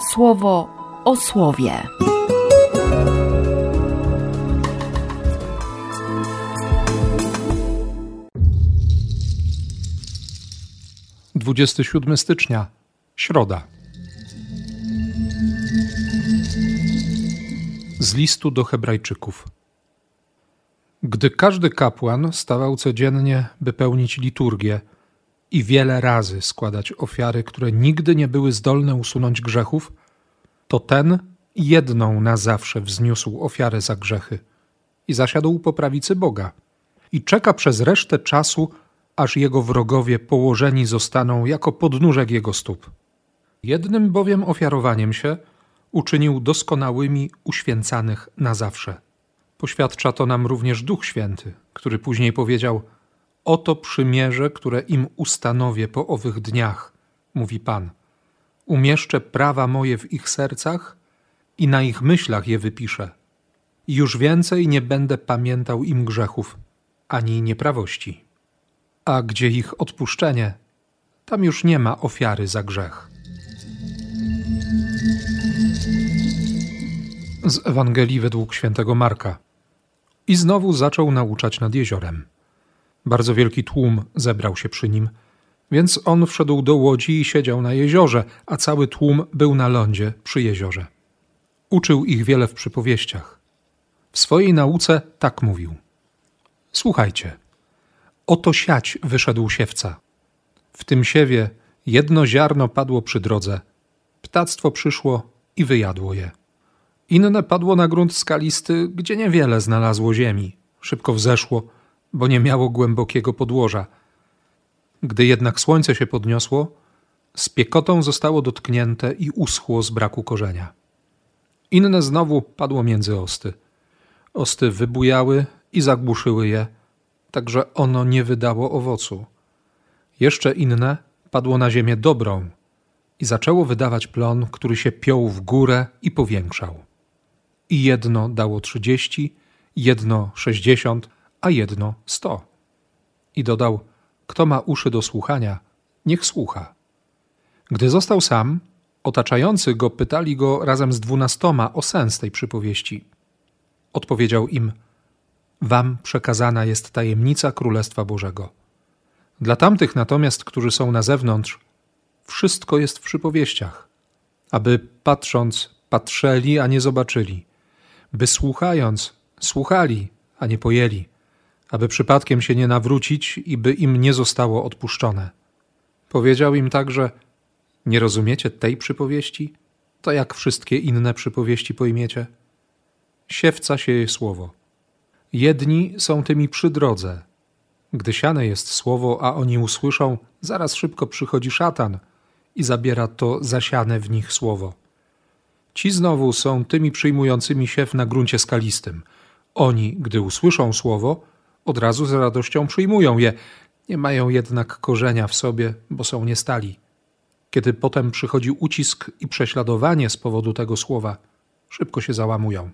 słowo o słowie. Dwudziesty siódmy stycznia, środa. Z listu do Hebrajczyków. Gdy każdy kapłan stawał codziennie, by pełnić liturgię i wiele razy składać ofiary, które nigdy nie były zdolne usunąć grzechów, to ten jedną na zawsze wzniósł ofiarę za grzechy i zasiadł po prawicy Boga i czeka przez resztę czasu, aż jego wrogowie położeni zostaną jako podnóżek jego stóp. Jednym bowiem ofiarowaniem się uczynił doskonałymi uświęcanych na zawsze. Poświadcza to nam również Duch Święty, który później powiedział: Oto przymierze, które im ustanowię po owych dniach, mówi Pan. Umieszczę prawa moje w ich sercach i na ich myślach je wypiszę. Już więcej nie będę pamiętał im grzechów ani nieprawości. A gdzie ich odpuszczenie, tam już nie ma ofiary za grzech. Z Ewangelii według świętego Marka. I znowu zaczął nauczać nad jeziorem. Bardzo wielki tłum zebrał się przy nim, więc on wszedł do łodzi i siedział na jeziorze, a cały tłum był na lądzie przy jeziorze. Uczył ich wiele w przypowieściach. W swojej nauce tak mówił: Słuchajcie, oto siać wyszedł siewca. W tym siewie jedno ziarno padło przy drodze, ptactwo przyszło i wyjadło je. Inne padło na grunt skalisty, gdzie niewiele znalazło ziemi. Szybko wzeszło, bo nie miało głębokiego podłoża. Gdy jednak słońce się podniosło, z piekotą zostało dotknięte i uschło z braku korzenia. Inne znowu padło między osty. Osty wybujały i zagłuszyły je, tak że ono nie wydało owocu. Jeszcze inne padło na ziemię dobrą i zaczęło wydawać plon, który się piął w górę i powiększał i jedno dało trzydzieści, jedno sześćdziesiąt, a jedno sto. I dodał: Kto ma uszy do słuchania, niech słucha. Gdy został sam, otaczający go pytali go razem z dwunastoma o sens tej przypowieści. Odpowiedział im: Wam przekazana jest tajemnica Królestwa Bożego. Dla tamtych natomiast, którzy są na zewnątrz, wszystko jest w przypowieściach, aby patrząc, patrzeli, a nie zobaczyli, by słuchając, słuchali, a nie pojęli, aby przypadkiem się nie nawrócić i by im nie zostało odpuszczone. Powiedział im także: Nie rozumiecie tej przypowieści? To jak wszystkie inne przypowieści pojmiecie? Siewca sieje słowo. Jedni są tymi przy drodze. Gdy siane jest słowo, a oni usłyszą, zaraz szybko przychodzi szatan i zabiera to zasiane w nich słowo. Ci znowu są tymi przyjmującymi siew na gruncie skalistym. Oni, gdy usłyszą słowo, od razu z radością przyjmują je, nie mają jednak korzenia w sobie, bo są niestali. Kiedy potem przychodzi ucisk i prześladowanie z powodu tego słowa, szybko się załamują.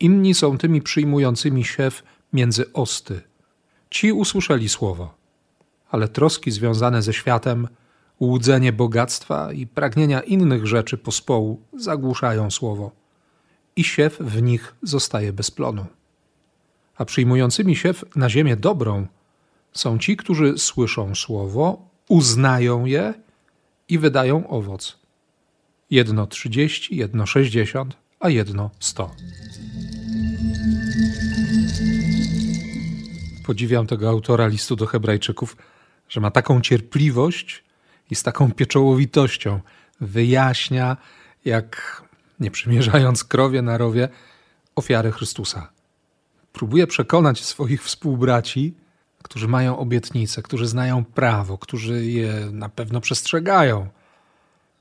Inni są tymi przyjmującymi siew między osty. Ci usłyszeli słowo, ale troski związane ze światem Łudzenie bogactwa i pragnienia innych rzeczy pospołu zagłuszają słowo i siew w nich zostaje bez plonu. A przyjmującymi siew na ziemię dobrą są ci, którzy słyszą słowo, uznają je i wydają owoc. Jedno trzydzieści, jedno sześćdziesiąt, a jedno sto. Podziwiam tego autora listu do Hebrajczyków, że ma taką cierpliwość, i z taką pieczołowitością wyjaśnia, jak nie przymierzając krowie na rowie, ofiary Chrystusa. Próbuje przekonać swoich współbraci, którzy mają obietnice, którzy znają prawo, którzy je na pewno przestrzegają,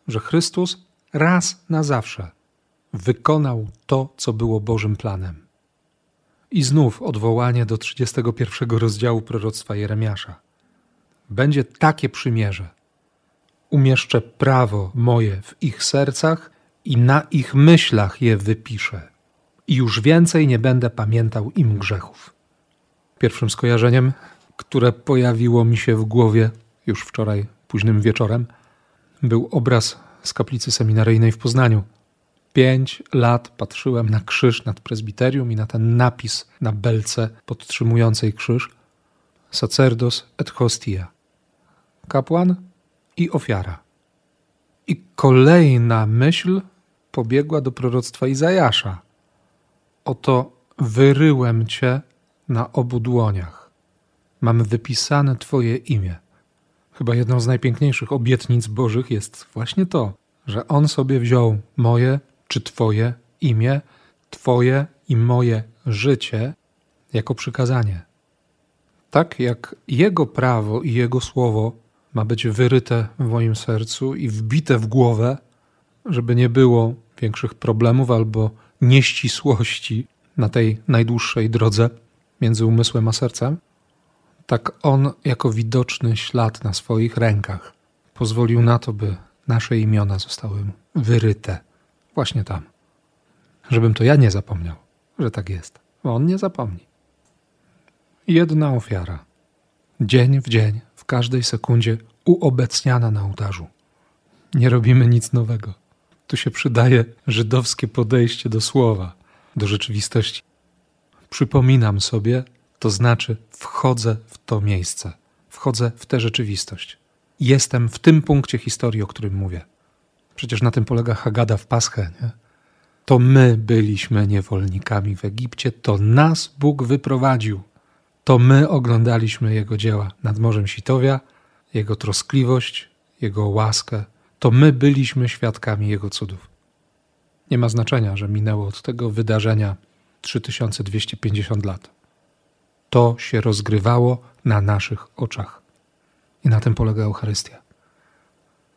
że Chrystus raz na zawsze wykonał to, co było Bożym planem. I znów odwołanie do 31 rozdziału proroctwa Jeremiasza. Będzie takie przymierze, umieszczę prawo moje w ich sercach i na ich myślach je wypiszę. I już więcej nie będę pamiętał im grzechów. Pierwszym skojarzeniem, które pojawiło mi się w głowie już wczoraj późnym wieczorem, był obraz z kaplicy seminaryjnej w Poznaniu. Pięć lat patrzyłem na krzyż nad prezbiterium i na ten napis na belce podtrzymującej krzyż. Sacerdos et hostia. Kapłan i ofiara. I kolejna myśl pobiegła do proroctwa Izajasza. Oto wyryłem cię na obu dłoniach. Mam wypisane Twoje imię. Chyba jedną z najpiękniejszych obietnic Bożych jest właśnie to, że On sobie wziął moje czy Twoje imię, Twoje i moje życie jako przykazanie. Tak jak Jego prawo i Jego słowo ma być wyryte w moim sercu i wbite w głowę, żeby nie było większych problemów albo nieścisłości na tej najdłuższej drodze między umysłem a sercem, tak On jako widoczny ślad na swoich rękach pozwolił na to, by nasze imiona zostały wyryte właśnie tam. Żebym to ja nie zapomniał, że tak jest. On nie zapomni. Jedna ofiara. Dzień w dzień, w każdej sekundzie uobecniana na ołtarzu. Nie robimy nic nowego. Tu się przydaje żydowskie podejście do słowa, do rzeczywistości. Przypominam sobie, to znaczy wchodzę w to miejsce, wchodzę w tę rzeczywistość. Jestem w tym punkcie historii, o którym mówię. Przecież na tym polega Hagada w Paschę. Nie? To my byliśmy niewolnikami w Egipcie, to nas Bóg wyprowadził. To my oglądaliśmy Jego dzieła nad Morzem Sitowia, Jego troskliwość, Jego łaskę. To my byliśmy świadkami Jego cudów. Nie ma znaczenia, że minęło od tego wydarzenia 3250 lat. To się rozgrywało na naszych oczach. I na tym polega Eucharystia.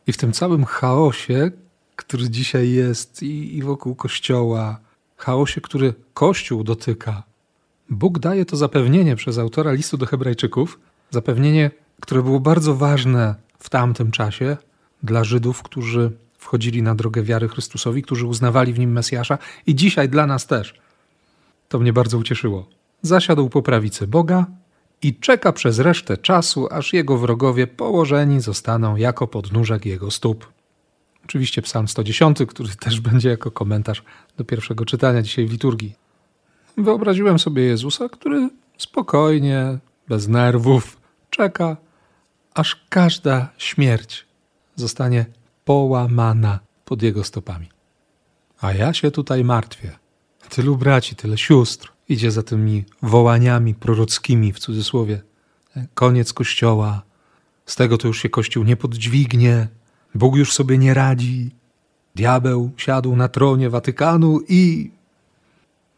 I w tym całym chaosie, który dzisiaj jest i, i wokół Kościoła, chaosie, który Kościół dotyka, Bóg daje to zapewnienie przez autora listu do Hebrajczyków, zapewnienie, które było bardzo ważne w tamtym czasie dla Żydów, którzy wchodzili na drogę wiary Chrystusowi, którzy uznawali w nim Mesjasza i dzisiaj dla nas też. To mnie bardzo ucieszyło. Zasiadł po prawicy Boga i czeka przez resztę czasu, aż jego wrogowie położeni zostaną jako podnóżek jego stóp. Oczywiście Psalm 110, który też będzie jako komentarz do pierwszego czytania dzisiaj w liturgii. Wyobraziłem sobie Jezusa, który spokojnie, bez nerwów, czeka, aż każda śmierć zostanie połamana pod jego stopami. A ja się tutaj martwię. Tylu braci, tyle sióstr idzie za tymi wołaniami prorockimi w cudzysłowie. Koniec kościoła, z tego to już się kościół nie podźwignie, Bóg już sobie nie radzi, diabeł siadł na tronie Watykanu i.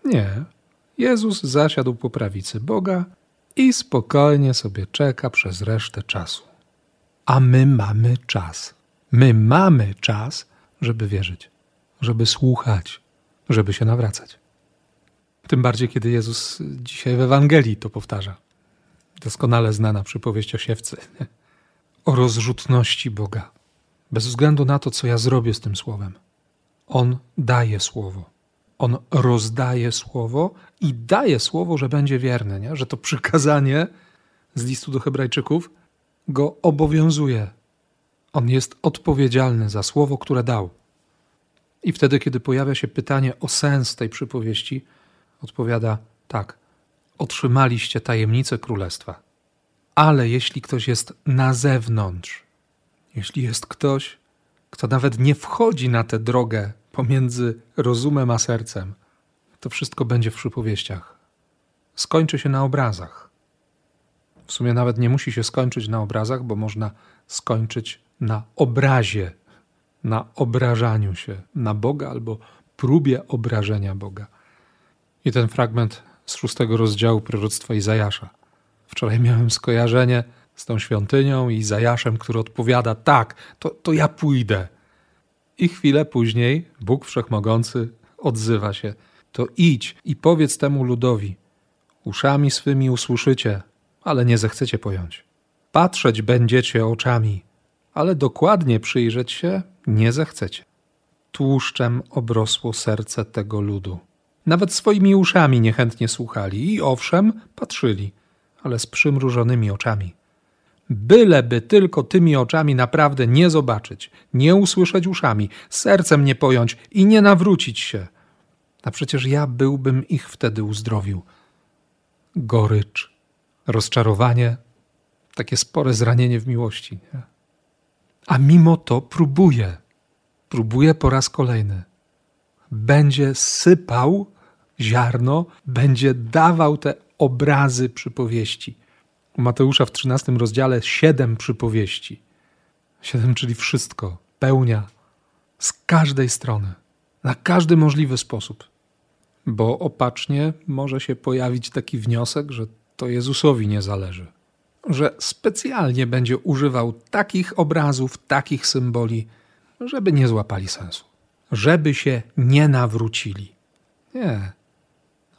Nie. Jezus zasiadł po prawicy Boga i spokojnie sobie czeka przez resztę czasu. A my mamy czas. My mamy czas, żeby wierzyć, żeby słuchać, żeby się nawracać. Tym bardziej, kiedy Jezus dzisiaj w Ewangelii to powtarza. Doskonale znana przypowieść o siewcy. O rozrzutności Boga. Bez względu na to, co ja zrobię z tym słowem. On daje słowo. On rozdaje słowo i daje słowo, że będzie wierny, nie? że to przykazanie z listu do Hebrajczyków go obowiązuje. On jest odpowiedzialny za słowo, które dał. I wtedy, kiedy pojawia się pytanie o sens tej przypowieści, odpowiada tak: Otrzymaliście tajemnicę królestwa. Ale jeśli ktoś jest na zewnątrz, jeśli jest ktoś, kto nawet nie wchodzi na tę drogę pomiędzy rozumem a sercem, to wszystko będzie w przypowieściach. Skończy się na obrazach. W sumie nawet nie musi się skończyć na obrazach, bo można skończyć na obrazie, na obrażaniu się na Boga albo próbie obrażenia Boga. I ten fragment z szóstego rozdziału proroctwa Izajasza. Wczoraj miałem skojarzenie z tą świątynią i Izajaszem, który odpowiada: Tak, to, to ja pójdę. I chwilę później Bóg Wszechmogący odzywa się: To idź i powiedz temu ludowi: Uszami swymi usłyszycie, ale nie zechcecie pojąć. Patrzeć będziecie oczami, ale dokładnie przyjrzeć się nie zechcecie. Tłuszczem obrosło serce tego ludu. Nawet swoimi uszami niechętnie słuchali i owszem, patrzyli, ale z przymrużonymi oczami. Byleby tylko tymi oczami naprawdę nie zobaczyć, nie usłyszeć uszami, sercem nie pojąć i nie nawrócić się. A przecież ja byłbym ich wtedy uzdrowił. Gorycz, rozczarowanie, takie spore zranienie w miłości. Nie? A mimo to próbuje, próbuje po raz kolejny. Będzie sypał ziarno, będzie dawał te obrazy przypowieści. U Mateusza w 13 rozdziale siedem przypowieści. Siedem, czyli wszystko, pełnia z każdej strony, na każdy możliwy sposób. Bo opacznie może się pojawić taki wniosek, że to Jezusowi nie zależy. Że specjalnie będzie używał takich obrazów, takich symboli, żeby nie złapali sensu. Żeby się nie nawrócili. Nie.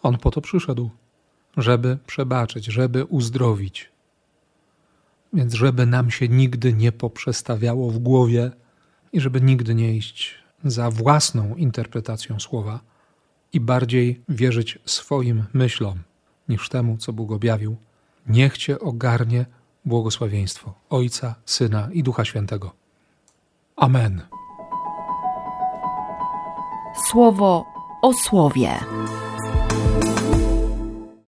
On po to przyszedł żeby przebaczyć, żeby uzdrowić. Więc żeby nam się nigdy nie poprzestawiało w głowie i żeby nigdy nie iść za własną interpretacją słowa i bardziej wierzyć swoim myślom niż temu, co Bóg objawił, niech Cię ogarnie błogosławieństwo Ojca, Syna i Ducha Świętego. Amen. Słowo o słowie.